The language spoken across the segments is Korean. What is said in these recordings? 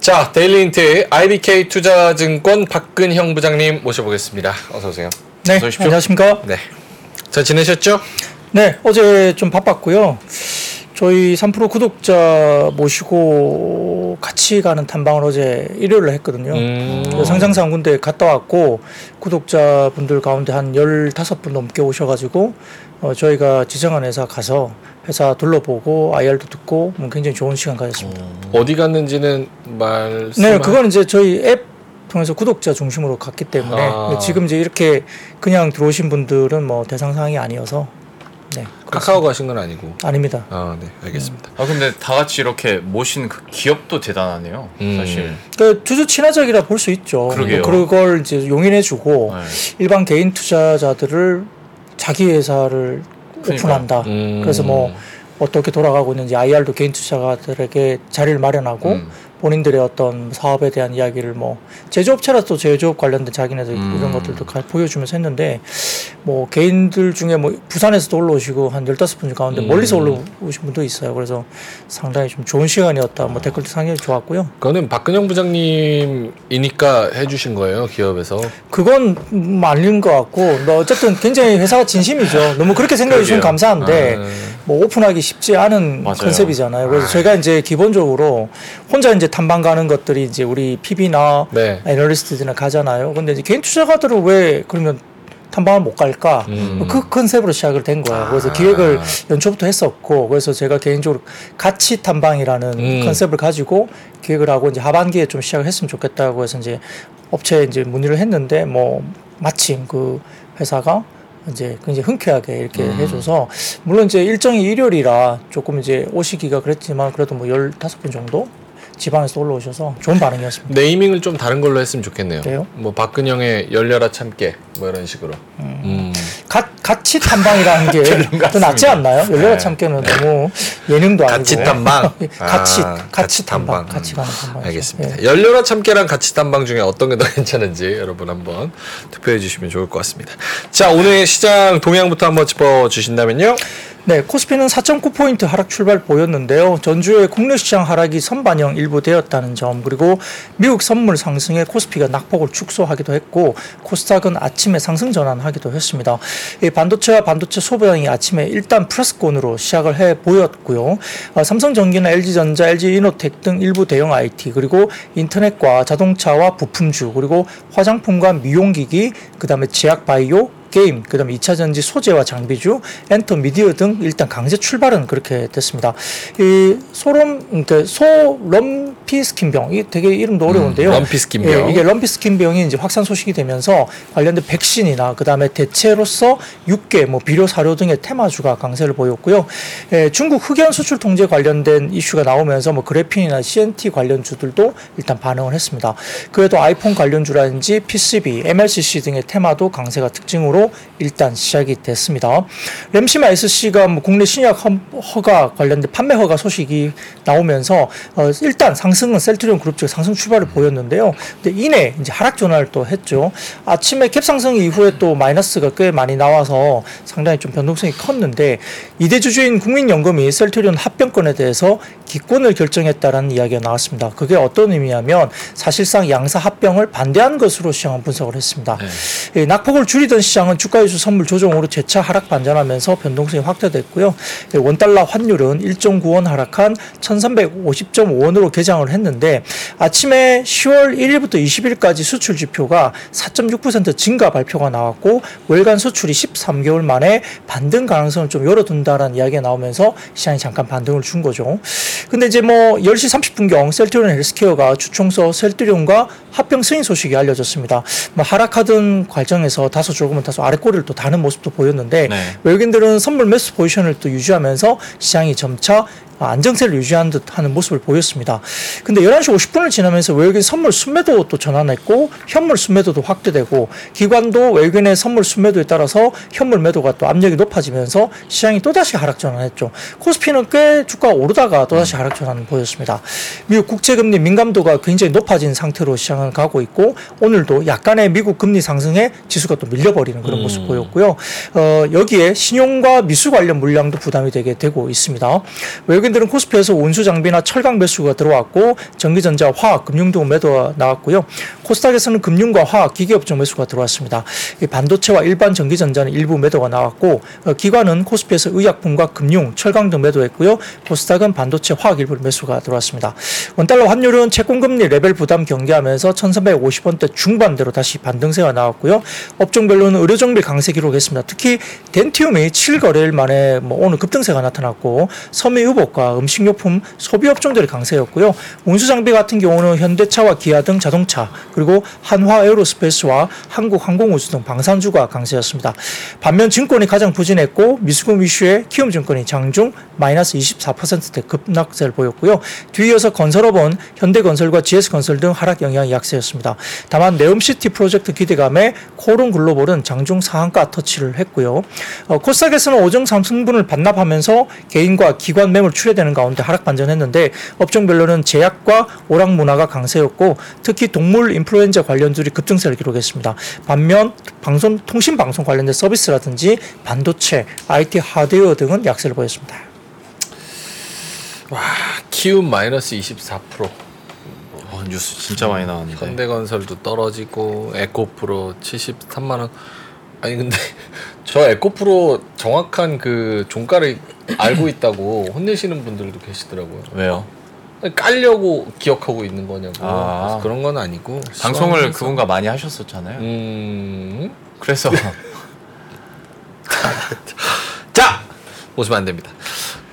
자, 데일리힌트 IBK 투자증권 박근형 부장님 모셔보겠습니다. 어서 오세요. 네, 어서. 안녕하십니까? 네. 잘 지내셨죠? 네, 어제 좀 바빴고요. 저희 3프로 구독자 모시고 같이 가는 탐방을 어제 일요일에 했거든요. 음. 상장사 한 군데 갔다 왔고 구독자분들 가운데 한 15분 넘게 오셔가지고 어, 저희가 지정한 회사 가서 회사 둘러보고 IR도 듣고 뭐 굉장히 좋은 시간 가졌습니다. 어디 갔는지는 말씀. 네, 그건 이제 저희 앱 통해서 구독자 중심으로 갔기 때문에 아. 지금 이제 이렇게 그냥 들어오신 분들은 뭐 대상 사항이 아니어서 네, 카카오 가신 건 아니고. 아닙니다. 아, 네, 알겠습니다. 아 근데 다 같이 이렇게 모신 그 기업도 대단하네요. 음. 사실. 그 투자 친화적이라 볼 수 있죠. 그러게요. 뭐 그걸 이제 용인해 주고 네. 일반 개인 투자자들을 자기 회사를. 오픈한다. 음. 그래서 뭐 어떻게 돌아가고 있는지 IR도 개인 투자자들에게 자리를 마련하고 음. 본인들의 어떤 사업에 대한 이야기를 뭐 제조업체라서 제조업 관련된 자기네들 음. 이런 것들도 가- 보여주면서 했는데 뭐 개인들 중에 뭐 부산에서도 올라오시고 한 15분 가운데 음. 멀리서 올라오신 분도 있어요. 그래서 상당히 좀 좋은 시간이었다. 뭐 댓글도 상당히 좋았고요. 그거는 박근형 부장님이니까 해주신 거예요, 기업에서. 그건 음, 아닌 것 같고 뭐 어쨌든 굉장히 회사가 진심이죠. 너무 그렇게 생각해 주시면. 감사한데 아. 뭐 오픈하기 쉽지 않은 맞아요. 컨셉이잖아요. 그래서 제가 이제 기본적으로 혼자 이제 탐방 가는 것들이 이제 우리 PB나 네. 애널리스트들이나 가잖아요. 근데 이제 개인 투자가들은 왜 그러면 탐방을 못 갈까? 음. 그 컨셉으로 시작을 된 거예요. 그래서 아. 기획을 연초부터 했었고, 그래서 제가 개인적으로 가치 탐방이라는 음. 컨셉을 가지고 기획을 하고 이제 하반기에 좀 시작을 했으면 좋겠다고 해서 이제 업체에 이제 문의를 했는데 뭐 마침 그 회사가 이제 굉장히 흔쾌하게 이렇게 음. 해줘서 물론 이제 일정이 일요일이라 조금 이제 오시기가 그랬지만 그래도 뭐 15분 정도 지방에서 올라오셔서 좋은 반응이었습니다. 네이밍을 좀 다른 걸로 했으면 좋겠네요. 그래요? 뭐 박근형의 열려라 참깨 뭐 이런 식으로. 음. 가, 가치 탐방이라는 게 더 낫지 않나요? 열려라 참깨는 너무 예능도 아니고 가치 탐방. 가치 아, 가치 탐방 탐방. 같이 가는 탐방 알겠습니다. 열려라 참깨랑 같이 탐방 중에 어떤 게 더 괜찮은지 여러분 한번 투표해 주시면 좋을 것 같습니다. 자 오늘 시장 동향부터 한번 짚어 주신다면요. 네, 코스피는 4.9포인트 하락 출발 보였는데요. 전주의 국내 시장 하락이 선반영 일부 되었다는 점, 그리고 미국 선물 상승에 코스피가 낙폭을 축소하기도 했고, 코스닥은 아침에 상승 전환하기도 했습니다. 이 반도체와 반도체 소부장이 아침에 일단 플러스권으로 시작을 해 보였고요. 어, 삼성전기나 LG전자, LG이노텍 등 일부 대형 IT, 그리고 인터넷과 자동차와 부품주, 그리고 화장품과 미용기기, 그 다음에 제약 바이오, 게임, 그 다음에 2차 전지 소재와 장비주, 엔터 미디어 등 일단 강제 출발은 그렇게 됐습니다. 이 소름, 그러니까 소럼피 스킨병, 이 되게 이름도 어려운데요. 음, 럼피 스킨병. 예, 이게 럼피 스킨병이 이제 확산 소식이 되면서 관련된 백신이나 그 다음에 대체로서 육계, 뭐 비료 사료 등의 테마주가 강세를 보였고요. 예, 중국 흑연 수출 통제 관련된 이슈가 나오면서 뭐 그래핀이나 CNT 관련 주들도 일단 반응을 했습니다. 그래도 아이폰 관련 주라든지 PCB, MLCC 등의 테마도 강세가 특징으로 일단 시작이 됐습니다. 램시마 SC가 뭐 국내 신약 허- 허가 관련된 판매 허가 소식이 나오면서 어, 일단 상승은 셀트리온 그룹 측 상승 출발을 보였는데요. 근데 이내 이제 하락 전환을 또 했죠. 아침에 갭 상승 이후에 또 마이너스가 꽤 많이 나와서 상당히 좀 변동성이 컸는데 이대 주주인 국민연금이 셀트리온 합병권에 대해서 기권을 결정했다라는 이야기가 나왔습니다. 그게 어떤 의미냐면 사실상 양사 합병을 반대한 것으로 시장은 분석을 했습니다. 이 낙폭을 줄이던 시장은 주가지수 선물 조정으로 재차 하락 반전하면서 변동성이 확대됐고요. 이 원달러 환율은 1.9원 하락한 1350.5원으로 개장을 했는데 아침에 10월 1일부터 20일까지 수출 지표가 4.6% 증가 발표가 나왔고 월간 수출이 13개월 만에 반등 가능성을 좀 열어둔다라는 이야기가 나오면서 시장이 잠깐 반등을 준 거죠. 근데 이제 뭐 10시 30분경 셀트리온 헬스케어가 주총서 셀트리온과 합병 승인 소식이 알려졌습니다. 뭐 하락하던 과정에서 다소 조금은 다소 아래꼬리를 또 다는 모습도 보였는데 네. 외국인들은 선물 매수 포지션을 또 유지하면서 시장이 점차 안정세를 유지하는 듯 하는 모습을 보였습니다. 근데 11시 50분을 지나면서 외국인 선물 순매도 또 전환했고 현물 순매도도 확대되고 기관도 외국인의 선물 순매도에 따라서 현물 매도가 또 압력이 높아지면서 시장이 또다시 하락 전환했죠. 코스피는 꽤 주가가 오르다가 또다시 하락 전환을 보였습니다. 미국 국채금리 민감도가 굉장히 높아진 상태로 시장은 가고 있고 오늘도 약간의 미국 금리 상승에 지수가 또 밀려버리는 그런 모습 보였고요. 어, 여기에 신용과 미수 관련 물량도 부담이 되게 되고 있습니다. 외국인 외국인들은 코스피에서 운수 장비나 철강 매수가 들어왔고 전기전자, 화학, 금융 등 매도가 나왔고요. 코스닥에서는 금융과 화학, 기계업종 매수가 들어왔습니다. 이 반도체와 일반 전기전자는 일부 매도가 나왔고 어, 기관은 코스피에서 의약품과 금융, 철강 등 매도했고요. 코스닥은 반도체, 화학 일부 매수가 들어왔습니다. 원달러 환율은 채권금리 레벨 부담 경계하면서 1350원대 중반대로 다시 반등세가 나왔고요. 업종별로는 의료정비 강세 기록했습니다. 특히 덴티움이 7거래일 만에 뭐 오늘 급등세가 나타났고 섬유유복과 음식료품 소비 업종들이 강세였고요. 운수 장비 같은 경우는 현대차와 기아 등 자동차 그리고 한화 에어로스페이스와 한국 항공우주 등 방산주가 강세였습니다. 반면 증권이 가장 부진했고 미수금 이슈에 키움증권이 장중 마이너스 24%대 급락세를 보였고요. 뒤이어서 건설업은 현대건설과 GS건설 등 하락 영향이 약세였습니다. 다만 네옴시티 프로젝트 기대감에 코론 글로벌은 장중 상한가 터치를 했고요. 어, 코스닥에서는 오정 3승분을 반납하면서 개인과 기관 매물 출 회되는 가운데 하락 반전했는데 업종별로는 제약과 오락 문화가 강세였고 특히 동물 인플루엔자 관련주들이 급등세를 기록했습니다. 반면 방송 통신 방송 관련된 서비스라든지 반도체, IT 하드웨어 등은 약세를 보였습니다. 키움 마이너스 24%. 어, 뉴스 진짜 많이 나왔는데. 현대건설도 떨어지고 에코프로 73만 원. 아니 근데 저 에코프로 정확한 그 종가를 알고 있다고 혼내시는 분들도 계시더라고요. 왜요? 깔려고 기억하고 있는 거냐고. 아. 그래서 그런 건 아니고. 방송을. 그분과 많이 하셨었잖아요. 음. 그래서 자 웃으면 안 됩니다.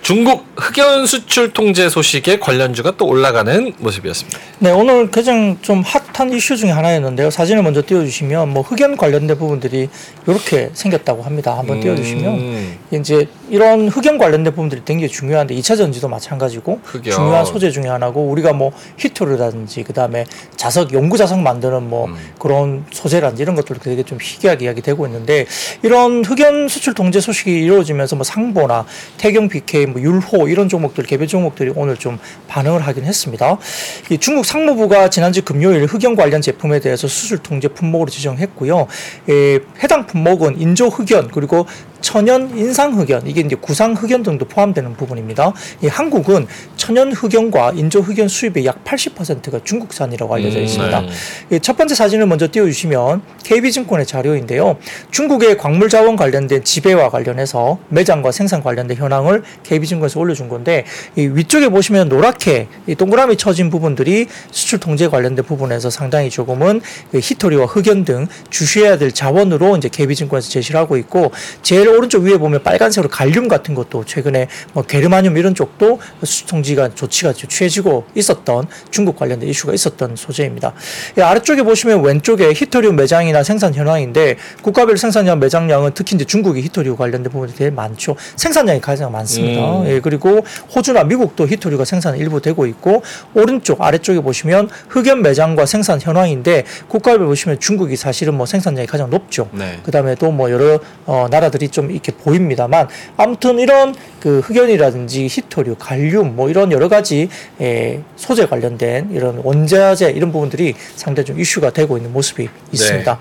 중국 흑연 수출 통제 소식에 관련주가 또 올라가는 모습이었습니다. 네, 오늘 가장 좀 핫한 이슈 중에 하나였는데요. 사진을 먼저 띄워주시면 뭐 흑연 관련된 부분들이 이렇게 생겼다고 합니다. 한번 띄워주시면 음. 이제 이런 흑연 관련된 부분들이 굉장히 중요한데 2차 전지도 마찬가지고 흑연. 중요한 소재 중에 하나고 우리가 뭐 히토르라든지 그 다음에 자석 연구 자석 만드는 뭐 음. 그런 소재라든지 이런 것들도 되게 좀 희귀하게 이야기되고 있는데 이런 흑연 수출 통제 소식이 이루어지면서 뭐 상보나 태경 BK 뭐 율호 이런 종목들 개별 종목들이 오늘 좀 반응을 하긴 했습니다. 이 중국 상무부가 지난주 금요일 흑연 관련 제품에 대해서 수출 통제 품목으로 지정했고요. 에, 해당 품목은 인조 흑연 그리고 천연 인상 흑연 이게 이제 구상 흑연 등도 포함되는 부분입니다. 이 한국은 천연 흑연과 인조 흑연 수입의 약 80%가 중국산이라고 알려져 음, 있습니다. 네. 예, 첫 번째 사진을 먼저 띄워주시면 KB증권의 자료인데요. 중국의 광물 자원 관련된 지배와 관련해서 매장과 생산 관련된 현황을 KB증권에서 올려준 건데 이 위쪽에 보시면 노랗게 이 동그라미 쳐진 부분들이 수출 통제 관련된 부분에서 상당히 조금은 그 히토리와 흑연 등 주시해야 될 자원으로 이제 KB증권에서 제시를 하고 있고 제일 오른쪽 위에 보면 빨간색으로 갈륨 같은 것도 최근에 뭐 게르마늄 이런 쪽도 수출 통지가 조치가 취해지고 있었던 중국 관련된 이슈가 있었던 소재입니다. 이 아래쪽에 보시면 왼쪽에 히토리움 매장이나 생산 현황인데 국가별 생산량 매장량은 특히 이제 중국이 히토리움 관련된 부분이 되게 많죠. 생산량이 가장 많습니다. 음. 예, 그리고 호주나 미국도 히토리가 생산 일부 되고 있고 오른쪽 아래쪽에 보시면 흑연 매장과 생산 현황인데 국가별 보시면 중국이 사실은 뭐 생산량이 가장 높죠. 네. 그다음에 또 뭐 여러 어, 나라들이 좀 이렇게 보입니다만 아무튼 이런 그 흑연이라든지 히토류, 갈륨 뭐 이런 여러 가지 에, 소재 관련된 이런 원자재 이런 부분들이 상당히 좀 이슈가 되고 있는 모습이 있습니다.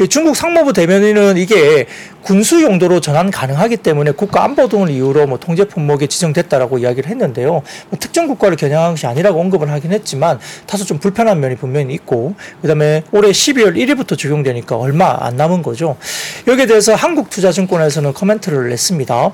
이 중국 상무부 대변인은 이게 군수 용도로 전환 가능하기 때문에 국가 안보 등을 이유로 뭐 통제 품목에 지정됐다라고 이야기를 했는데요. 뭐 특정 국가를 겨냥한 것이 아니라고 언급을 하긴 했지만 다소 좀 불편한 면이 분명히 있고 그다음에 올해 12월 1일부터 적용되니까 얼마 안 남은 거죠. 여기에 대해서 한국투자증권에서 는 코멘트를 냈습니다.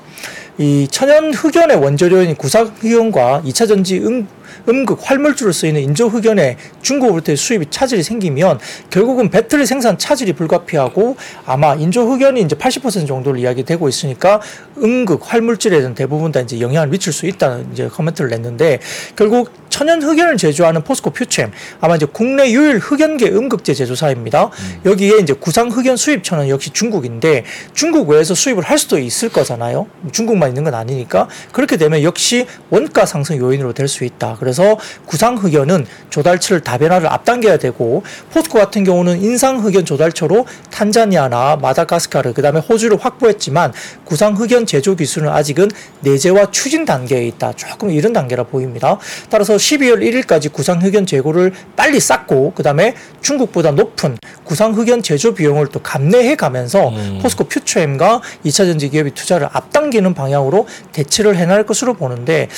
이 천연 흑연의 원재료인 구상 흑연과 2차 전지 응 음극 활물주로 쓰이는 인조 흑연에 중국으로부터의 수입이 차질이 생기면 결국은 배터리 생산 차질이 불가피하고 아마 인조 흑연이 이제 80% 정도를 이야기되고 있으니까 음극 활물질에 대한 대부분 다 이제 영향을 미칠 수 있다는 이제 코멘트를 냈는데 결국 천연 흑연을 제조하는 포스코 퓨챔 아마 이제 국내 유일 흑연계 음극재 제조사입니다. 여기에 이제 구상 흑연 수입처는 역시 중국인데 중국 외에서 수입을 할 수도 있을 거잖아요. 중국만 있는 건 아니니까 그렇게 되면 역시 원가 상승 요인으로 될 수 있다. 그래서 구상 흑연은 조달처를 다변화를 앞당겨야 되고 포스코 같은 경우는 인상 흑연 조달처로 탄자니아나 마다가스카르 그다음에 호주를 확보했지만 구상 흑연 제조 기술은 아직은 내재와 추진 단계에 있다. 조금 이른 단계라 보입니다. 따라서 12월 1일까지 구상 흑연 재고를 빨리 쌓고 그다음에 중국보다 높은 구상 흑연 제조 비용을 또 감내해 가면서 음. 포스코 퓨처엠과 2차 전지 기업이 투자를 앞당기는 방향으로 대치를 해나갈 것으로 보는데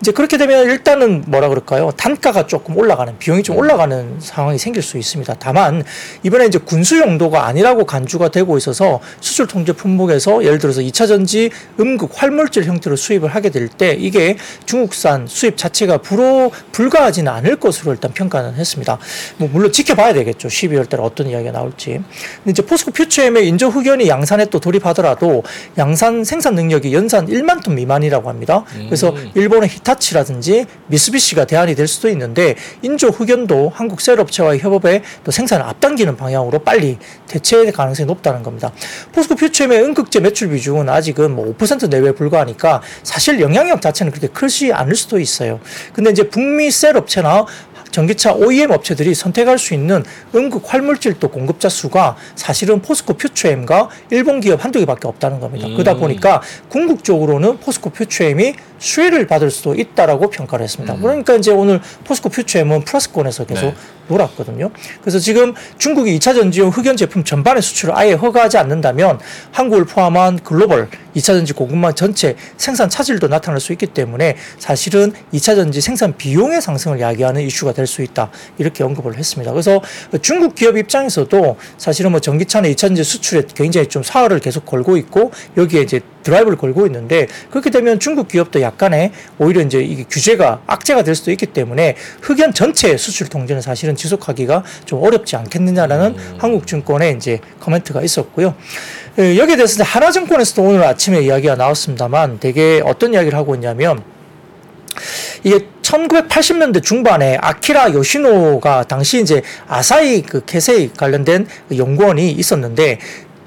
이제 그렇게 되면 일단은 뭐라 그럴까요? 단가가 조금 올라가는 비용이 좀 올라가는 상황이 생길 수 있습니다. 다만 이번에 이제 군수 용도가 아니라고 간주가 되고 있어서 수출 통제 품목에서 예를 들어서 2차 전지 음극 활물질 형태로 수입을 하게 될 때 이게 중국산 수입 자체가 불어 불가하지는 않을 것으로 일단 평가는 했습니다. 뭐 물론 지켜봐야 되겠죠. 12월 달에 어떤 이야기가 나올지. 근데 이제 포스코 퓨처엠의 인조 흑연이 양산에 또 돌입하더라도 양산 생산 능력이 연산 1만 톤 미만이라고 합니다. 그래서 일본의 히타치라든지 미쓰비 시가 대안이 될 수도 있는데 인조 흑연도 한국 셀업체와의 협업에 또 생산을 앞당기는 방향으로 빨리 대체할 가능성이 높다는 겁니다. 포스코 퓨처엠의 음극재 매출 비중은 아직은 뭐 5% 내외에 불과하니까 사실 영향력 자체는 그렇게 크지 않을 수도 있어요. 근데 이제 북미 셀업체나 전기차 OEM 업체들이 선택할 수 있는 음극 활물질도 공급자 수가 사실은 포스코 퓨처엠과 일본 기업 한두 개밖에 없다는 겁니다. 그러다 보니까 궁극적으로는 포스코 퓨처엠이 수혜를 받을 수도 있다라고 평가를 했습니다. 그러니까 이제 오늘 포스코 퓨처엠은 플러스권에서 계속 네. 놀았거든요. 그래서 지금 중국이 2차 전지용 흑연 제품 전반의 수출을 아예 허가하지 않는다면 한국을 포함한 글로벌 2차 전지 공급망 전체 생산 차질도 나타날 수 있기 때문에 사실은 2차 전지 생산 비용의 상승을 야기하는 이슈가 될 수 있다. 이렇게 언급을 했습니다. 그래서 중국 기업 입장에서도 사실은 뭐 전기차나 2차 전지 수출에 굉장히 좀 사활을 계속 걸고 있고 여기에 이제 드라이브를 걸고 있는데 그렇게 되면 중국 기업도 약간의 오히려 이제 이게 규제가 악재가 될 수도 있기 때문에 흑연 전체 수출 통제는 사실은 지속하기가 좀 어렵지 않겠느냐라는 한국증권의 이제 코멘트가 있었고요. 예, 여기에 대해서 하나증권에서도 오늘 아침에 이야기가 나왔습니다만 되게 어떤 이야기를 하고 있냐면 이게 1980년대 중반에 아키라 요시노가 당시 이제 아사히 그 카세이 관련된 그 연구원이 있었는데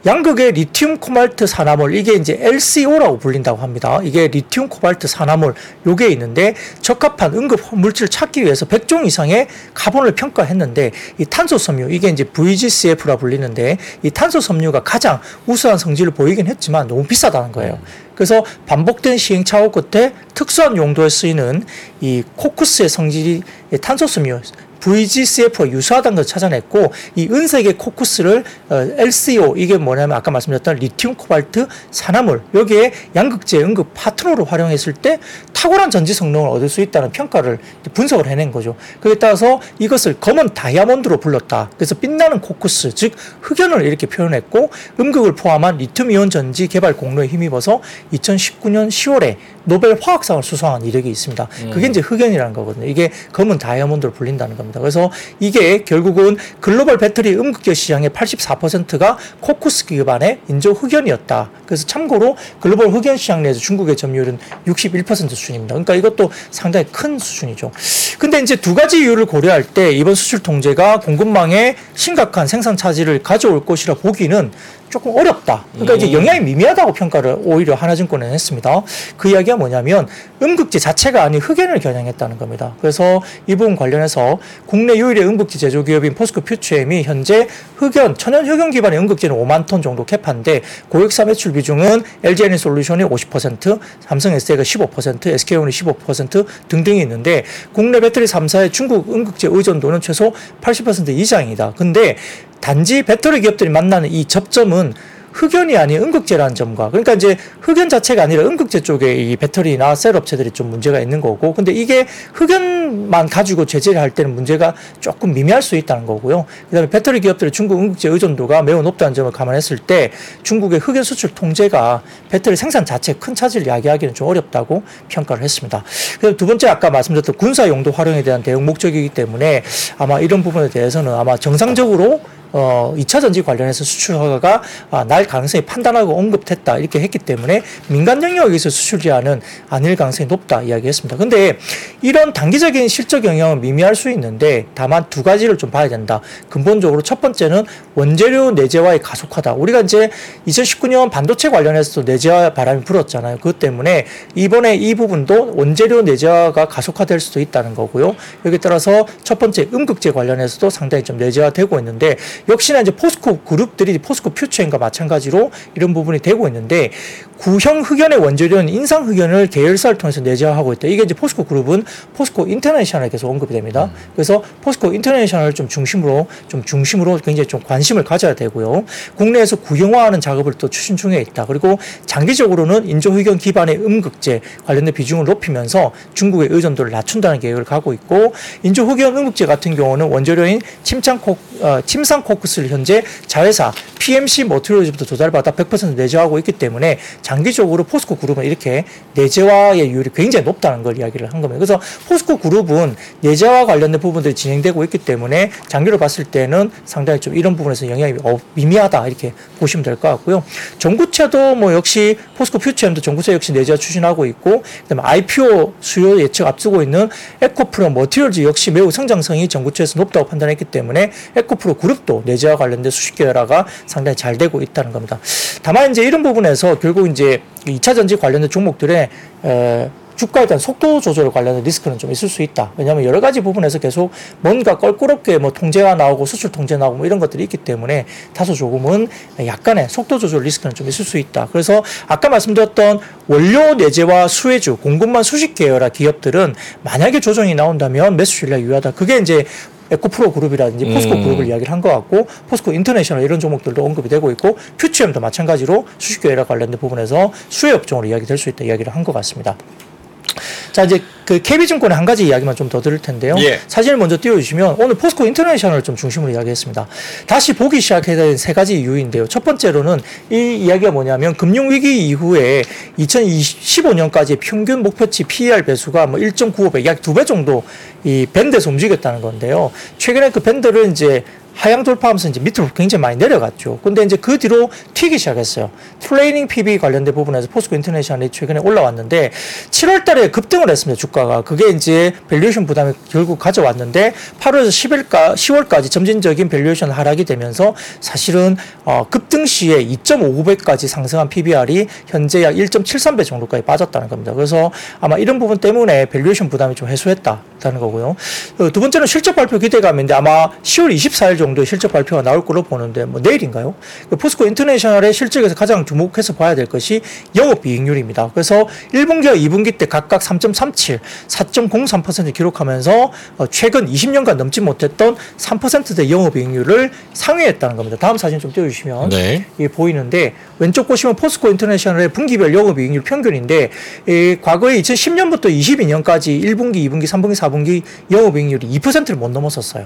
양극의 리튬 코발트 산화물 이게 이제 LCO라고 불린다고 합니다. 이게 리튬 코발트 산화물 요게 있는데 적합한 음극 물질을 찾기 위해서 100종 이상의 카본을 평가했는데 이 탄소 섬유 이게 이제 VGCF라 불리는데 이 탄소 섬유가 가장 우수한 성질을 보이긴 했지만 너무 비싸다는 거예요. 그래서 반복된 시행착오 끝에 특수한 용도에 쓰이는 이 코쿠스의 성질이 탄소 섬유 VGCF와 유사하다는 걸 찾아냈고 이 은색의 코쿠스를 어, LCO 이게 뭐냐면 아까 말씀드렸던 리튬 코발트 산화물 여기에 양극재 응급 파트너로 활용했을 때 탁월한 전지 성능을 얻을 수 있다는 평가를 분석을 해낸 거죠. 그에 따라서 이것을 검은 다이아몬드로 불렀다. 그래서 빛나는 코크스 즉 흑연을 이렇게 표현했고 음극을 포함한 리튬 이온 전지 개발 공로에 힘입어서 2019년 10월에 노벨 화학상을 수상한 이력이 있습니다. 그게 이제 흑연이라는 거거든요. 이게 검은 다이아몬드로 불린다는 겁니다. 그래서 이게 결국은 글로벌 배터리 음극재 시장의 84%가 코크스 기반의 인조 흑연이었다. 그래서 참고로 글로벌 흑연 시장 내에서 중국의 점유율은 61% 수준입니다. 그러니까 이것도 상당히 큰 수준이죠. 근데 이제 두 가지 이유를 고려할 때 이번 수출 통제가 공급망에 심각한 생산 차질을 가져올 것이라 보기는 조금 어렵다. 그러니까 이제 영향이 미미하다고 평가를 오히려 하나증권은 했습니다. 그 이야기가 뭐냐면 음극재 자체가 아닌 흑연을 겨냥했다는 겁니다. 그래서 이 부분 관련해서 국내 유일의 음극재 제조 기업인 포스코 퓨처엠이 현재 흑연 천연 흑연 기반의 음극재는 5만 톤 정도 캐파인데 고객사 매출 비중은 LG 에너지 솔루션이 50%, 삼성 SDI가 15%, SK온이 15% 등등이 있는데 국내 배터리 3사의 중국 음극재 의존도는 최소 80% 이상이다. 근데 단지 배터리 기업들이 만나는 이 접점은 흑연이 아닌 음극재라는 점과 그러니까 이제 흑연 자체가 아니라 음극재 쪽에 이 배터리나 셀 업체들이 좀 문제가 있는 거고 근데 이게 흑연만 가지고 제재를 할 때는 문제가 조금 미미할 수 있다는 거고요. 그다음에 배터리 기업들의 중국 음극재 의존도가 매우 높다는 점을 감안했을 때 중국의 흑연 수출 통제가 배터리 생산 자체에 큰 차질을 야기하기는 좀 어렵다고 평가를 했습니다. 그다음 두 번째 아까 말씀드렸던 군사 용도 활용에 대한 대응 목적이기 때문에 아마 이런 부분에 대해서는 아마 정상적으로 어 2차 전지 관련해서 수출 허가가 아, 날 가능성이 판단하고 언급됐다 이렇게 했기 때문에 민간 영역에서 수출 제한은 아닐 가능성이 높다 이야기했습니다. 근데 이런 단기적인 실적 영향은 미미할 수 있는데 다만 두 가지를 좀 봐야 된다. 근본적으로 첫 번째는 원재료 내재화의 가속화다. 우리가 이제 2019년 반도체 관련해서도 내재화 바람이 불었잖아요. 그것 때문에 이번에 이 부분도 원재료 내재화가 가속화될 수도 있다는 거고요. 여기에 따라서 첫 번째 음극재 관련해서도 상당히 좀 내재화되고 있는데 역시나 이제 포스코 그룹들이 포스코 퓨처인과 마찬가지로 이런 부분이 되고 있는데 구형 흑연의 원재료는 인상 흑연을 계열사를 통해서 내재화하고 있다. 이게 이제 포스코 그룹은 포스코 인터내셔널에 계속 언급이 됩니다. 그래서 포스코 인터내셔널을 좀 중심으로 좀 중심으로 굉장히 좀 관심을 가져야 되고요. 국내에서 구형화하는 작업을 또 추진 중에 있다. 그리고 장기적으로는 인조 흑연 기반의 음극재 관련된 비중을 높이면서 중국의 의존도를 낮춘다는 계획을 가고 있고 인조 흑연 음극재 같은 경우는 원재료인 침창 코 어, 침상 코크스를 현재 자회사 PMC 머티리얼즈부터 조달받아 100% 내재화하고 있기 때문에 장기적으로 포스코 그룹은 이렇게 내재화의 이율이 굉장히 높다는 걸 이야기를 한 겁니다. 그래서 포스코 그룹은 내재화 관련된 부분들이 진행되고 있기 때문에 장기로 봤을 때는 상당히 좀 이런 부분에서 영향이 어, 미미하다 이렇게 보시면 될 것 같고요. 전구체도 뭐 역시 포스코 퓨처엠도 전구체 역시 내재화 추진하고 있고 그다음에 IPO 수요 예측 앞두고 있는 에코프로 머티리얼즈 역시 매우 성장성이 전구체에서 높다고 판단했기 때문에 프로 그룹도 내재화 관련된 수식 계열화가 상당히 잘 되고 있다는 겁니다. 다만 이제 이런 부분에서 결국 이제 2차 전지 관련된 종목들의 에, 주가에 대한 속도 조절 관련된 리스크는 좀 있을 수 있다. 왜냐하면 여러 가지 부분에서 계속 뭔가 껄끄럽게 뭐 통제가 나오고 수출 통제 나오고 뭐 이런 것들이 있기 때문에 다소 조금은 약간의 속도 조절 리스크는 좀 있을 수 있다. 그래서 아까 말씀드렸던 원료 내재화 수혜주, 공급망 수직 계열화 기업들은 만약에 조정이 나온다면 매수 전략이 유효하다. 그게 이제 에코프로 그룹이라든지 포스코 음. 그룹을 이야기를 한 것 같고 포스코 인터내셔널 이런 종목들도 언급이 되고 있고 퓨처엠도 마찬가지로 수직계열화 관련된 부분에서 수혜 업종으로 이야기될 수 있다 이야기를 한 것 같습니다. 자 이제 그 KB증권의 한 가지 이야기만 좀 더 드릴 텐데요. 예. 사진을 먼저 띄워주시면 오늘 포스코 인터내셔널을 좀 중심으로 이야기했습니다. 다시 보기 시작해야 될세 가지 이유인데요. 첫 번째로는 이 이야기가 뭐냐면 금융위기 이후에 2015년까지 평균 목표치 PER 배수가 뭐 1.95배, 약 두 배 정도 이 밴드에서 움직였다는 건데요. 최근에 그 밴드를 이제 하향 돌파하면서 이제 밑으로 굉장히 많이 내려갔죠. 근데 이제 그 뒤로 튀기 시작했어요. trailing PB 관련된 부분에서 포스코 인터내셔널이 최근에 올라왔는데 7월 달에 급등을 했습니다. 주가가. 그게 이제 valuation 부담이 결국 가져왔는데 8월에서 10일까 10월까지 점진적인 valuation 하락이 되면서 사실은 어, 급등 시에 2.59배까지 상승한 PBR이 현재 약 1.73배 정도까지 빠졌다는 겁니다. 그래서 아마 이런 부분 때문에 valuation 부담이 좀 해소했다는 거고요. 어, 두 번째는 실적 발표 기대감인데 아마 10월 24일 정도 에 실적 발표가 나올 걸로 보는데 뭐 내일인가요? 그 포스코 인터내셔널의 실적에서 가장 주목해서 봐야 될 것이 영업이익률입니다. 그래서 1분기와 2분기 때 각각 3.37, 4.03% 기록하면서 어, 최근 20년간 넘지 못했던 3%대 영업이익률을 상회했다는 겁니다. 다음 사진 좀 띄워주시면 네. 이 보이는데 왼쪽 보시면 포스코 인터내셔널의 분기별 영업이익률 평균인데 이 과거에 2010년부터 22년까지 1분기, 2분기, 3분기, 4분기 영업이익률이 2%를 못 넘었었어요.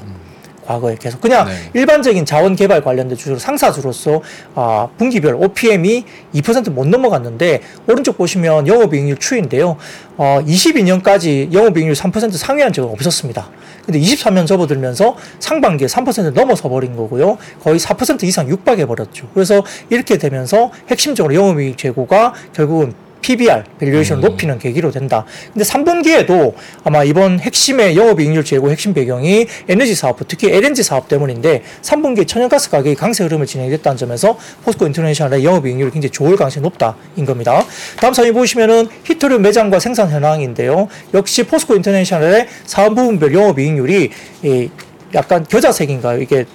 과거에 계속 그냥 네. 일반적인 자원 개발 관련된 주로 상사주로서 아, 분기별 OPM이 2%못 넘어갔는데 오른쪽 보시면 영업이익률 추이인데요. 어, 22년까지 영업이익률 3% 상회한 적은 없었습니다. 근데 23년 접어들면서 상반기에 3% 넘어서 버린 거고요. 거의 4% 이상 육박해 버렸죠. 그래서 이렇게 되면서 핵심적으로 영업이익 제고가 결국은 PBR valuation을 음. 높이는 계기로 된다. 근데 3분기에도 아마 이번 핵심의 영업이익률 재고 핵심 배경이 에너지 사업, 특히 LNG 사업 때문인데 3분기에 천연가스 가격이 강세 흐름을 진행됐다는 점에서 포스코 인터내셔널의 영업이익률이 굉장히 좋을 가능성이 높다인 겁니다. 다음 사진 보시면은 히토류 매장과 생산 현황인데요. 역시 포스코 인터내셔널의 사업 부분별 영업이익률이 이 약간 겨자색인가요? 이게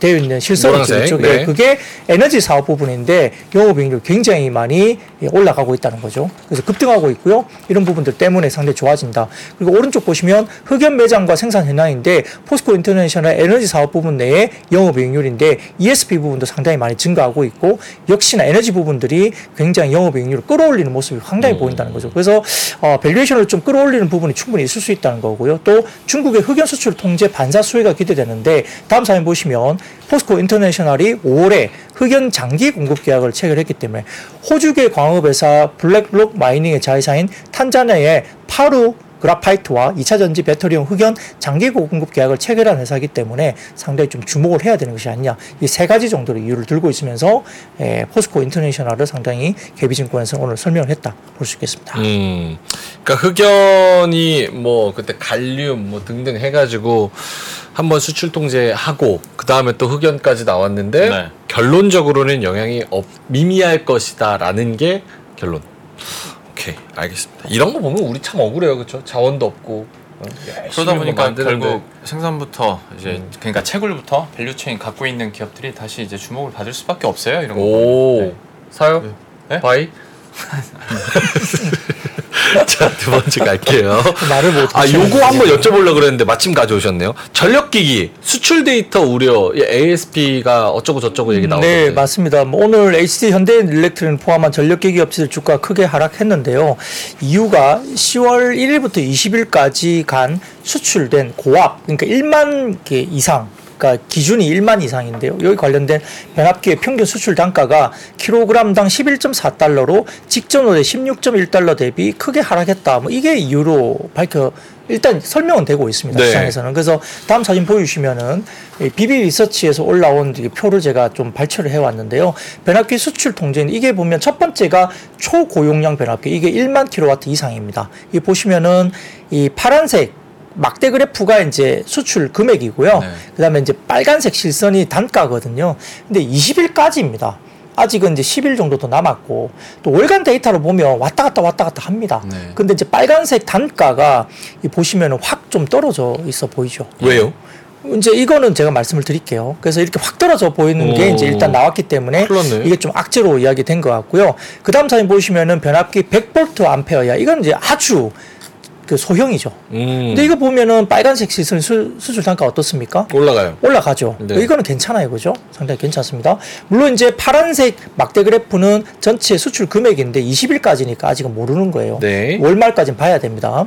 되어 있는 실선이 노란색, 있죠. 네. 예, 그게 에너지 사업 부분인데 영업이익률 굉장히 많이 예, 올라가고 있다는 거죠. 그래서 급등하고 있고요. 이런 부분들 때문에 상당히 좋아진다. 그리고 오른쪽 보시면 흑연 매장과 생산 현황인데 포스코 인터내셔널 에너지 사업 부분 내에 영업이익률인데 E&P 부분도 상당히 많이 증가하고 있고 역시나 에너지 부분들이 굉장히 영업이익률을 끌어올리는 모습이 상당히 보인다는 거죠. 그래서 어, valuation을 좀 끌어올리는 부분이 충분히 있을 수 있다는 거고요. 또 중국의 흑연 수출 통제 반사 수혜가 기대되는데 다음 사진 보시면 포스코 인터내셔널이 5월에 흑연 장기 공급 계약을 체결했기 때문에 호주계 광업회사 블랙록 마이닝의 자회사인 탄자니아의 파루 그라파이트와 2차 전지 배터리용 흑연 장기 공급 계약을 체결한 회사이기 때문에 상당히 좀 주목을 해야 되는 것이 아니냐. 이 세 가지 정도의 이유를 들고 있으면서 에, 포스코 인터내셔널을 상당히 개비증권에서 오늘 설명을 했다 볼 수 있겠습니다. 음, 그러니까 흑연이 뭐 그때 갈륨 뭐 등등 해가지고 한번 수출 통제하고 그 다음에 또 흑연까지 나왔는데 네. 결론적으로는 영향이 없, 미미할 것이다라는 게 결론. 오케이, 알겠습니다. 이런 거 보면 우리 참 억울해요, 그렇죠? 자원도 없고 어, 그러다 뭐 보니까. 결국 생산부터 이제 음. 그러니까 채굴부터 value chain 갖고 있는 기업들이 다시 이제 주목을 받을 수밖에 없어요. 이런 거. 오. 네. 사요? 네? buy? 자 두 번째 갈게요. 말을 못 아 요거 한번 여쭤보려고 그랬는데 마침 가져오셨네요. 전력기기 수출 데이터 우려 이 ASP가 어쩌고 저쩌고 얘기 나오던데. 네, 맞습니다. 뭐 오늘 HD 현대일렉트릭 포함한 전력기기 업체들 주가 크게 하락했는데요. 이유가 10월 1일부터 20일까지 간 수출된 고압, 그러니까 1만 개 이상. 그러니까 기준이 1만 이상인데요. 여기 관련된 변압기의 평균 수출 단가가 킬로그램당 11.4달러로 직전월에 16.1달러 대비 크게 하락했다. 뭐 이게 이유로 밝혀 일단 설명은 되고 있습니다. 네. 시장에서는. 그래서 다음 사진 보여주시면은 이 비비 리서치에서 올라온 이 표를 제가 좀 발췌를 해왔는데요. 변압기 수출 통제는 이게 보면 첫 번째가 초고용량 변압기 이게 1만 킬로와트 이상입니다. 이 보시면은 이 파란색 막대 그래프가 이제 수출 금액이고요. 네. 그다음에 이제 빨간색 실선이 단가거든요. 근데 20일까지입니다. 아직은 이제 10일 정도 더 남았고 또 월간 데이터로 보면 왔다 갔다 왔다 갔다 합니다. 네. 근데 이제 빨간색 단가가 이 보시면은 확좀 떨어져 있어 보이죠. 왜요? 이제 이거는 제가 말씀을 드릴게요. 그래서 이렇게 확 떨어져 보이는 게 오. 이제 일단 나왔기 때문에. 이게 좀 악재로 이야기 된 것 같고요. 그 다음 사진 보시면은 변압기 100V 암페어야. 이건 이제 아주 그 소형이죠. 음. 근데 이거 보면은 빨간색 시선 수, 수출 단가 어떻습니까? 올라가요. 올라가죠. 네. 이거는 괜찮아요, 그죠? 상당히 괜찮습니다. 물론 이제 파란색 막대 그래프는 전체 수출 금액인데 20일까지니까 아직은 모르는 거예요. 네. 월말까지는 봐야 됩니다.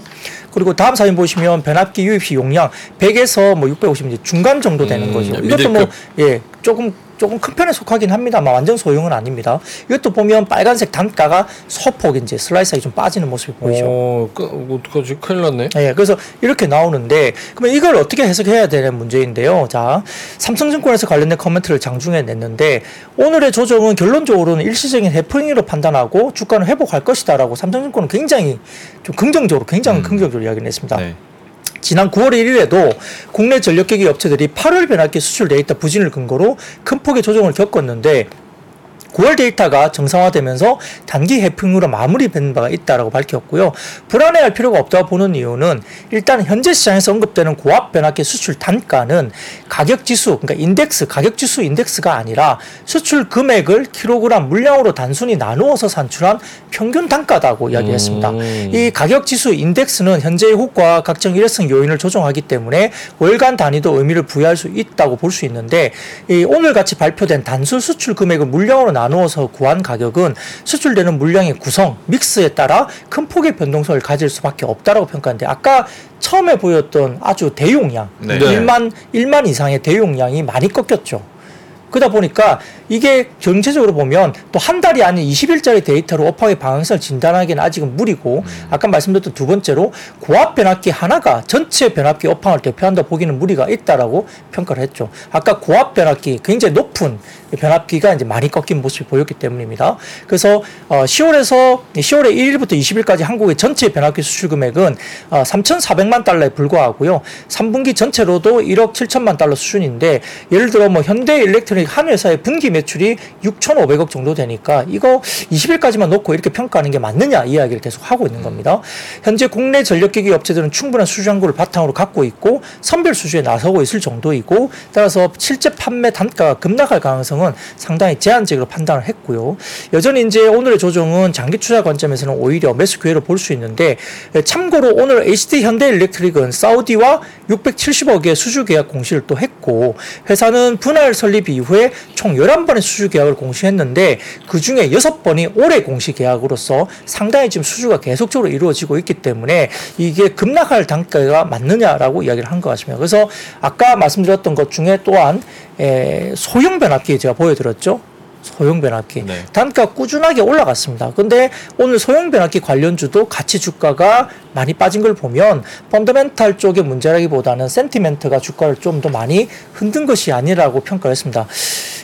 그리고 다음 사진 보시면 변압기 유입시 용량 100에서 뭐 650 이제 중간 정도 되는 음, 거죠. 이것도 미들급. 뭐 예, 조금 조금 큰 편에 속하긴 합니다만 완전 소형은 아닙니다. 이것도 보면 빨간색 단가가 소폭 이제 슬라이스하게 좀 빠지는 모습이 보이죠. 어, 그, 어떡하지? 큰일 났네. 예, 그래서 이렇게 나오는데 그러면 이걸 어떻게 해석해야 되는 문제인데요. 자, 삼성증권에서 관련된 코멘트를 장중에 냈는데 오늘의 조정은 결론적으로는 일시적인 해프닝으로 판단하고 주가는 회복할 것이다라고 삼성증권은 굉장히 좀 긍정적으로 굉장히 음. 긍정적으로 이야기를 했습니다. 네. 지난 9월 1일에도 국내 전력기기 업체들이 8월 변압기 수출 데이터 부진을 근거로 큰 폭의 조정을 겪었는데 9월 데이터가 정상화되면서 단기 해프닝으로 마무리된 바가 있다라고 밝혔고요. 불안해할 필요가 없다고 보는 이유는 일단 현재 시장에서 언급되는 고압 변압기 수출 단가는 가격 지수, 그러니까 인덱스, 가격 지수 인덱스가 아니라 수출 금액을 킬로그램 물량으로 단순히 나누어서 산출한 평균 단가다고 이야기했습니다. 음. 이 가격 지수 인덱스는 현재의 호과 각종 일회성 요인을 조정하기 때문에 월간 단위도 의미를 부여할 수 있다고 볼 수 있는데 이 오늘 같이 발표된 단순 수출 금액을 물량으로 나 누어서 구한 가격은 수출되는 물량의 구성, 믹스에 따라 큰 폭의 변동성을 가질 수밖에 없다라고 평가하는데 아까 처음에 보였던 아주 대용량, 네. 네. 1만 1만 이상의 대용량이 많이 꺾였죠. 그러다 보니까 이게 전체적으로 보면 또 한 달이 아닌 20일짜리 데이터로 업황의 방향성을 진단하기는 아직은 무리고 아까 말씀드렸던 두 번째로 고압 변압기 하나가 전체 변압기 업황을 대표한다 보기는 무리가 있다라고 평가를 했죠. 아까 고압 변압기 굉장히 높은 변압기가 이제 많이 꺾인 모습이 보였기 때문입니다. 그래서 어 10월에서 10월에 1일부터 20일까지 한국의 전체 변압기 수출 금액은 어 3,400만 달러에 불과하고요. 3분기 전체로도 1억 7천만 달러 수준인데 예를 들어 뭐 현대 일렉트로닉 한 회사의 분기 매출 이 6,500억 정도 되니까 이거 20일까지만 놓고 이렇게 평가하는 게 맞느냐 이 이야기를 계속 하고 있는 겁니다. 현재 국내 전력기기 업체들은 충분한 수주 잔고를 바탕으로 갖고 있고 선별 수주에 나서고 있을 정도이고 따라서 실제 판매 단가가 급락할 가능성은 상당히 제한적으로 판단을 했고요. 여전히 이제 오늘의 조정은 장기 투자 관점에서는 오히려 매수 기회로 볼 수 있는데 참고로 오늘 HD 현대일렉트릭은 사우디와 670억의 수주 계약 공시를 또 했고 회사는 분할 설립 이후에 총 11 번의 수주 계약을 공시했는데 그 중에 6번이 올해 공시 계약으로서 상당히 지금 수주가 계속적으로 이루어지고 있기 때문에 이게 급락할 단가가 맞느냐라고 이야기를 한 것 같습니다. 그래서 아까 말씀드렸던 것 중에 또한 에, 소형 변압기 제가 보여드렸죠. 소형 변압기 네. 단가 꾸준하게 올라갔습니다. 근데 오늘 소형 변압기 관련주도 같이 주가가 많이 빠진 걸 보면 펀더멘탈 쪽의 문제라기보다는 센티멘트가 주가를 좀 더 많이 흔든 것이 아니라고 평가했습니다.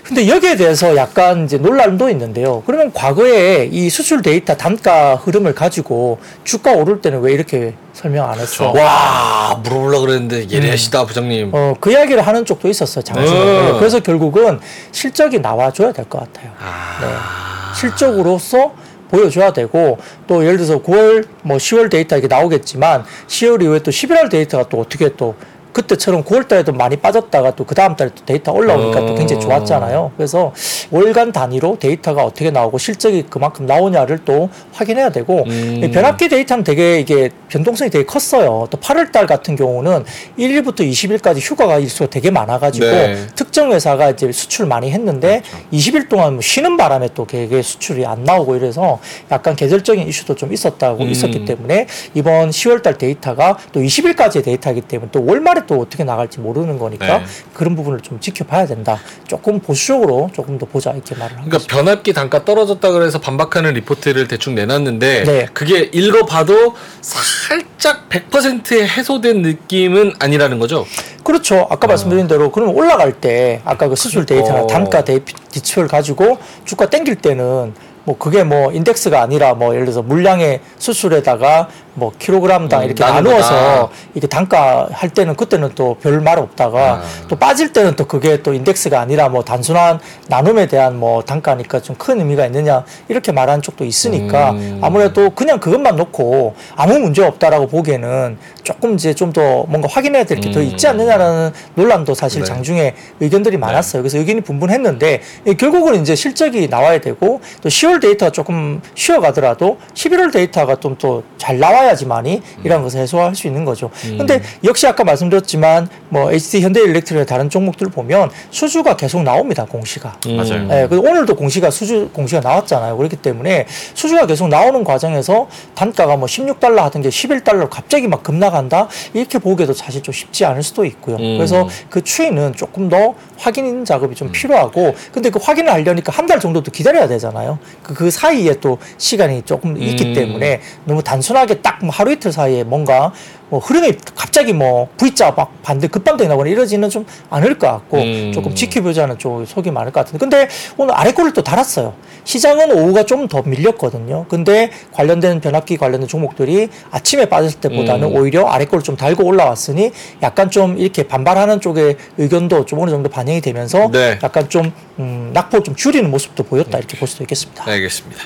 근데 여기에 대해서 약간 이제 논란도 있는데요. 그러면 과거에 이 수출 데이터 단가 흐름을 가지고 주가 오를 때는 왜 이렇게 설명 안 했어? 그렇죠. 와 물어보려 그랬는데 예리하시다 부장님. 어, 그 이야기를 하는 쪽도 있었어요, 장중에. 음. 그래서 결국은 실적이 나와줘야 될 것 같아요. 아. 네. 실적으로서 보여줘야 되고 또 예를 들어서 9월 뭐 10월 데이터 이게 나오겠지만 10월 이후에 또 11월 데이터가 또 어떻게 또 그때처럼 9월 달에도 많이 빠졌다가 또 그 다음 달에 또 데이터 올라오니까 또 굉장히 좋았잖아요. 그래서 월간 단위로 데이터가 어떻게 나오고 실적이 그만큼 나오냐를 또 확인해야 되고 음. 이 변압기 데이터는 되게 이게 변동성이 되게 컸어요. 또 8월 달 같은 경우는 1일부터 20일까지 휴가가 일수가 되게 많아가지고 네. 특정 회사가 이제 수출 많이 했는데 그렇죠. 20일 동안 뭐 쉬는 바람에 또 그게 수출이 안 나오고 이래서 약간 계절적인 이슈도 좀 있었다고 음. 있었기 때문에 이번 10월 달 데이터가 또 20일까지의 데이터이기 때문에 또 월말에 또 어떻게 나갈지 모르는 거니까 네. 그런 부분을 좀 지켜봐야 된다. 조금 보수적으로 조금 더 보자 이렇게 말을 하고 그러니까 변압기 단가 떨어졌다 그래서 반박하는 리포트를 대충 내놨는데 네. 그게 읽어봐도 살짝 100%의 해소된 느낌은 아니라는 거죠. 그렇죠. 아까 말씀드린 대로 그러면 올라갈 때 아까 그 수출 데이터나 어. 단가 대 지표를 가지고 주가 땡길 때는 뭐 그게 뭐 인덱스가 아니라 뭐 예를 들어서 물량의 수출에다가 뭐 킬로그램당 음, 이렇게. 나누어서 이렇게 단가 할 때는 그때는 또 별 말 없다가 아. 또 빠질 때는 또 그게 또 인덱스가 아니라 뭐 단순한 나눔에 대한 뭐 단가니까 좀 큰 의미가 있느냐 이렇게 말하는 쪽도 있으니까 음. 아무래도 그냥 그것만 놓고 아무 문제 없다라고 보기에는 조금 이제 좀 더 뭔가 확인해야 될 게더 음. 있지 않느냐라는 논란도 사실 네. 장중에 의견들이 많았어요. 그래서 의견이 분분했는데 이 결국은 이제 실적이 나와야 되고 또 10월 데이터가 조금 쉬어가더라도 11월 데이터가 좀 또 잘 나와야 지만이 이런 것을 해소할 수 있는 거죠. 근데 역시 아까 말씀드렸지만 뭐 HT 현대일렉트릭의 다른 종목들을 보면 수주가 계속 나옵니다. 공시가. 맞아요. 예, 그래서 오늘도 공시가 수주 공시가 나왔잖아요. 그렇기 때문에 수주가 계속 나오는 과정에서 단가가 뭐 16달러 하던 게 11달러 갑자기 막 급나간다 이렇게 보기에도 사실 좀 쉽지 않을 수도 있고요. 음. 그래서 그 추이는 조금 더 확인 작업이 좀 필요하고 근데 그 확인을 하려니까 한 달 정도 또 기다려야 되잖아요. 그, 그 사이에 또 시간이 조금 있기 음. 때문에 너무 단순하게 딱뭐 하루 이틀 사이에 뭔가 뭐 흐름이 갑자기 뭐 V자 막 반대 급반등이 나거나 이러지는 좀 않을 것 같고 음. 조금 지켜보자는 쪽 속이 많을 것 같은데 근데 오늘 아래꼬리를 또 달았어요. 시장은 오후가 좀 더 밀렸거든요. 근데 관련된 변압기 관련된 종목들이 아침에 빠졌을 때보다는 음. 오히려 아래꼬리를 좀 달고 올라왔으니 약간 좀 이렇게 반발하는 쪽의 의견도 좀 어느 정도 반영이 되면서 네. 약간 좀 음, 낙폭 좀 줄이는 모습도 보였다 이렇게 볼 수도 있겠습니다. 알겠습니다.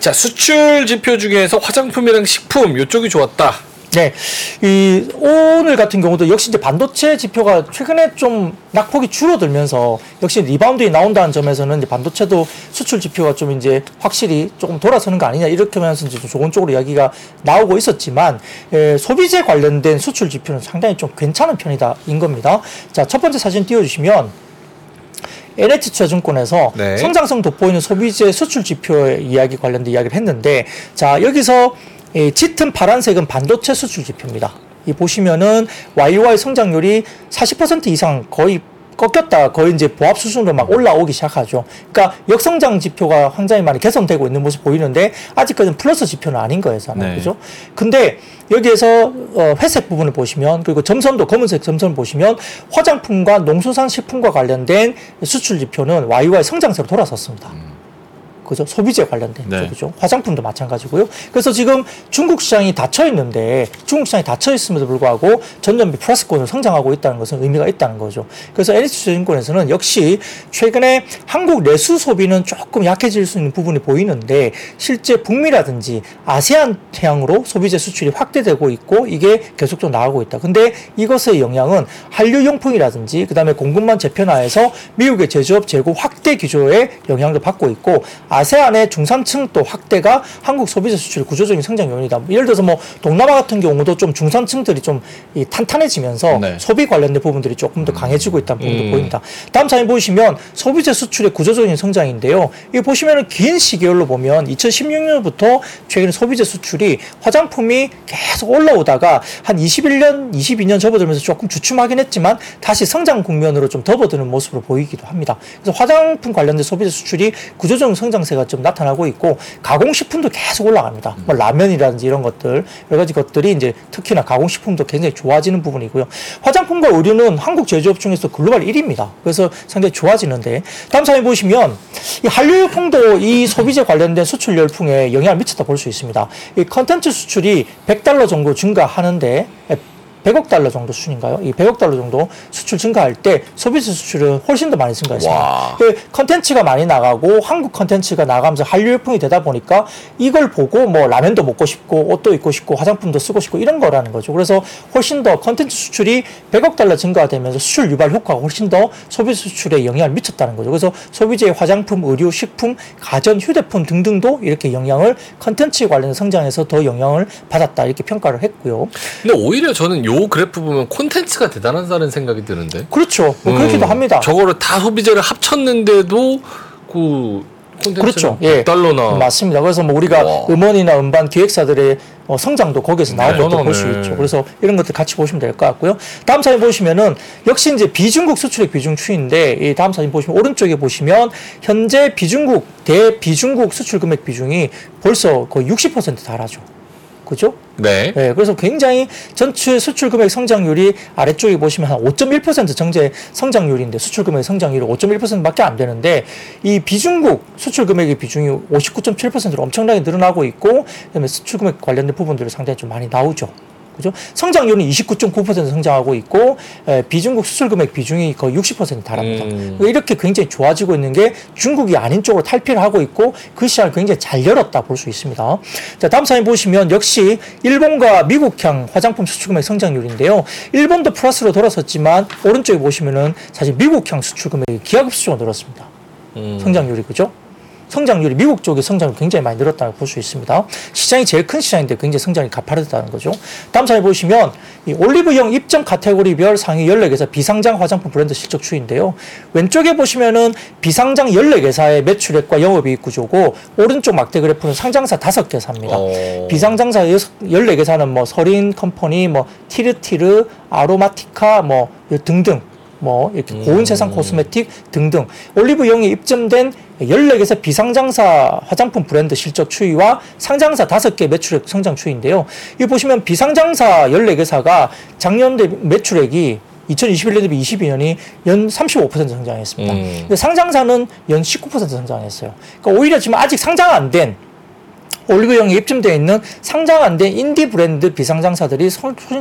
자 수출 지표 중에서 화장품이랑 식품 이쪽이 좋았다. 네, 이 오늘 같은 경우도 역시 이제 반도체 지표가 최근에 좀 낙폭이 줄어들면서 역시 리바운드가 나온다는 점에서는 이제 반도체도 수출 지표가 좀 이제 확실히 조금 돌아서는 거 아니냐 이렇게 하면서 이제 좀 좋은 쪽으로 이야기가 나오고 있었지만 에, 소비재 관련된 수출 지표는 상당히 좀 괜찮은 편이다 인 겁니다. 자, 첫 번째 사진 띄워주시면 NH투자증권에서 네. 성장성 돋보이는 소비재 수출 지표의 이야기 관련된 이야기를 했는데 자 여기서 이 짙은 파란색은 반도체 수출 지표입니다. 이 보시면은 YY 성장률이 40% 이상 거의 꺾였다 거의 이제 보합 수준으로 막 올라오기 시작하죠. 그러니까 역성장 지표가 굉장히 많이 개선되고 있는 모습 보이는데 아직까지는 플러스 지표는 아닌 거잖아요. 네. 그죠? 근데 여기에서 어, 회색 부분을 보시면 그리고 점선도 검은색 점선을 보시면 화장품과 농수산 식품과 관련된 수출 지표는 YY 성장세로 돌아섰습니다. 그죠? 소비재 관련된 네. 쪽이죠. 화장품도 마찬가지고요. 그래서 지금 중국 시장이 닫혀 있는데 중국 시장이 닫혀 있음에도 불구하고 전년비 플러스권을 성장하고 있다는 것은 의미가 있다는 거죠. 그래서 NH투자증권에서는 역시 최근에 한국 내수 소비는 조금 약해질 수 있는 부분이 보이는데 실제 북미라든지 아세안 태양으로 소비재 수출이 확대되고 있고 이게 계속적으로 나가고 있다. 근데 이것의 영향은 한류 용품이라든지 그다음에 공급망 재편화에서 미국의 제조업 재고 확대 기조에 영향을 받고 있고 아세안의 중산층 또 확대가 한국 소비재 수출의 구조적인 성장 요인이다. 예를 들어서 뭐 동남아 같은 경우도 좀 중산층들이 좀 이 탄탄해지면서 네. 소비 관련된 부분들이 조금 더 강해지고 있다는 부분도 음. 보입니다. 다음 사진 보시면 소비재 수출의 구조적인 성장인데요. 이 보시면은 긴 시계열로 보면 2016년부터 최근에 소비재 수출이 화장품이 계속 올라오다가 한 21년, 22년 접어들면서 조금 주춤하긴 했지만 다시 성장 국면으로 좀 접어드는 모습으로 보이기도 합니다. 그래서 화장품 관련된 소비재 수출이 구조적인 성장 세가 좀 나타나고 있고 가공식품도 계속 올라갑니다. 뭐 라면이라든지 이런 것들 여러 가지 것들이 이제 특히나 가공식품도 굉장히 좋아지는 부분이고요. 화장품과 의류는 한국 제조업 중에서 글로벌 1위입니다. 그래서 상당히 좋아지는데 다음 사진 보시면 이 한류 열풍도 이 소비재 관련된 수출 열풍에 영향을 미쳤다 볼 수 있습니다. 이 컨텐츠 수출이 100달러 정도 증가하는데 100억 달러 정도 수준인가요? 이 100억 달러 정도 수출 증가할 때 소비재 수출은 훨씬 더 많이 증가했습니다. 와. 그 컨텐츠가 많이 나가고 한국 컨텐츠가 나가면서 한류 열풍이 되다 보니까 이걸 보고 뭐 라면도 먹고 싶고 옷도 입고 싶고 화장품도 쓰고 싶고 이런 거라는 거죠. 그래서 훨씬 더 컨텐츠 수출이 100억 달러 증가되면서 수출 유발 효과가 훨씬 더 소비 수출에 영향을 미쳤다는 거죠. 그래서 소비재의 화장품, 의류, 식품, 가전, 휴대폰 등등도 이렇게 영향을 컨텐츠에 관련된 성장에서 더 영향을 받았다 이렇게 평가를 했고요. 근데 오히려 저는 요 그래프 보면 콘텐츠가 대단하다는 생각이 드는데. 그렇죠. 뭐 그렇기도 음, 합니다. 저거를 다 소비재를 합쳤는데도 그 그렇죠. 예. 100달러나 맞습니다. 그래서 뭐 우리가 와. 음원이나 음반 기획사들의 어, 성장도 거기에서 나온 네. 것도 볼 수. 있죠. 그래서 이런 것들 같이 보시면 될 것 같고요. 다음 사진 보시면은 역시 이제 비중국 수출의 비중 추인데 이 다음 사진 보시면 오른쪽에 보시면 현재 비중국 대 비중국 수출 금액 비중이 벌써 거의 60% 달하죠. 그죠? 네. 네, 그래서 굉장히 전체 수출 금액 성장률이 아래쪽에 보시면 한 5.1% 정제 성장률인데 수출 금액 성장률이 5.1%밖에 안 되는데 이 비중국 수출 금액의 비중이 59.7%로 엄청나게 늘어나고 있고 그다음에 수출 금액 관련된 부분들이 상당히 좀 많이 나오죠. 그죠? 성장률은 29.9% 성장하고 있고 에, 비중국 수출 금액 비중이 거의 60% 달합니다. 음. 그러니까 이렇게 굉장히 좋아지고 있는 게 중국이 아닌 쪽으로 탈피를 하고 있고 그 시장을 굉장히 잘 열었다 볼 수 있습니다. 자, 다음 사진 보시면 역시 일본과 미국향 화장품 수출 금액 성장률인데요. 일본도 플러스로 돌아섰지만 오른쪽에 보시면은 사실 미국향 수출 금액이 기하급수적으로 늘었습니다. 음. 성장률이 그죠? 성장률이 미국 쪽의 성장률이 굉장히 많이 늘었다고 볼 수 있습니다. 시장이 제일 큰 시장인데 굉장히 성장이 가파르다는 거죠. 다음 사진 보시면 이 올리브영 입점 카테고리별 상위 14개사 비상장 화장품 브랜드 실적 추인데요. 왼쪽에 보시면은 비상장 14개사의 매출액과 영업이익 구조고 오른쪽 막대 그래프는 상장사 5개사입니다. 어. 비상장사 14개사는 뭐 서린 컴퍼니, 뭐 티르티르, 아로마티카 뭐 등등 뭐 이렇게 고운 세상 코스메틱 등등 올리브영에 입점된 14개사 비상장사 화장품 브랜드 실적 추이와 상장사 5개 매출액 성장 추이인데요. 이 보시면 비상장사 14개사가 작년 대 매출액이 2021년 대비 22년이 연 35% 성장했습니다. 음. 근데 상장사는 연 19% 성장했어요. 그러니까 오히려 지금 아직 상장 안된 올리브영에 입점되어 있는 상장 안 된 인디 브랜드 비상장사들이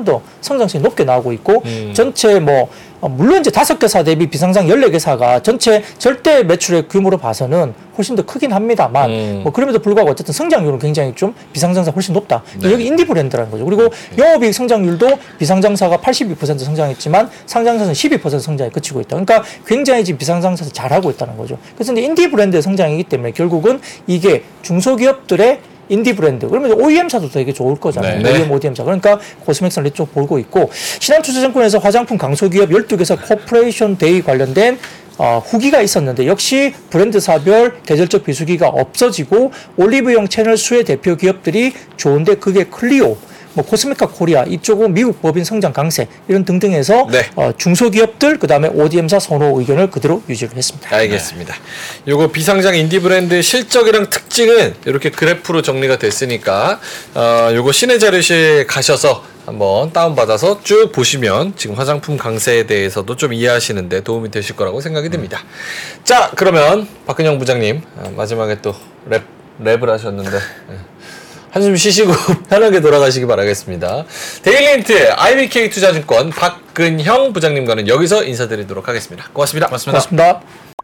더 성장성이 높게 나오고 있고 음. 전체 뭐 어, 물론 이제 다섯 개사 대비 비상장 14개사가 전체 절대 매출의 규모로 봐서는 훨씬 더 크긴 합니다만 음. 뭐 그럼에도 불구하고 어쨌든 성장률은 굉장히 좀 비상장사 훨씬 높다. 네. 여기 인디 브랜드라는 거죠. 그리고 영업이익 성장률도 비상장사가 82% 성장했지만 상장사는 12% 성장에 그치고 있다. 그러니까 굉장히 지금 비상장사에서 잘하고 있다는 거죠. 그래서 인디 브랜드의 성장이기 때문에 결국은 이게 중소기업들의 인디 브랜드 그러면 OEM사도 되게 좋을 거잖아요. 네. OEM, ODM사 그러니까 코스맥스를 이쪽 보고 있고 신한투자증권에서 화장품 강소기업 12개사 corporation day 관련된 어, 후기가 있었는데 역시 브랜드 사별 계절적 비수기가 없어지고 올리브영 채널 수혜 대표 기업들이 좋은데 그게 클리오 뭐 코스메카 코리아 이쪽은 미국 법인 성장 강세 이런 등등해서 네. 어, 중소기업들 그다음에 ODM사 선호 의견을 그대로 유지를 했습니다. 알겠습니다. 요거 비상장 인디 브랜드 실적이랑 특징은 이렇게 그래프로 정리가 됐으니까 어 요거 시내 자료실 가셔서 한번 다운받아서 쭉 보시면 지금 화장품 강세에 대해서도 좀 이해하시는데 도움이 되실 거라고 생각이 듭니다. 자, 그러면 박근형 부장님 아, 마지막에 또 랩 랩을 하셨는데 예. 한숨 쉬시고 편하게 돌아가시기 바라겠습니다. 데일리힌트 IBK 투자증권 박근형 부장님과는 여기서 인사드리도록 하겠습니다. 고맙습니다. 고맙습니다. 고맙습니다.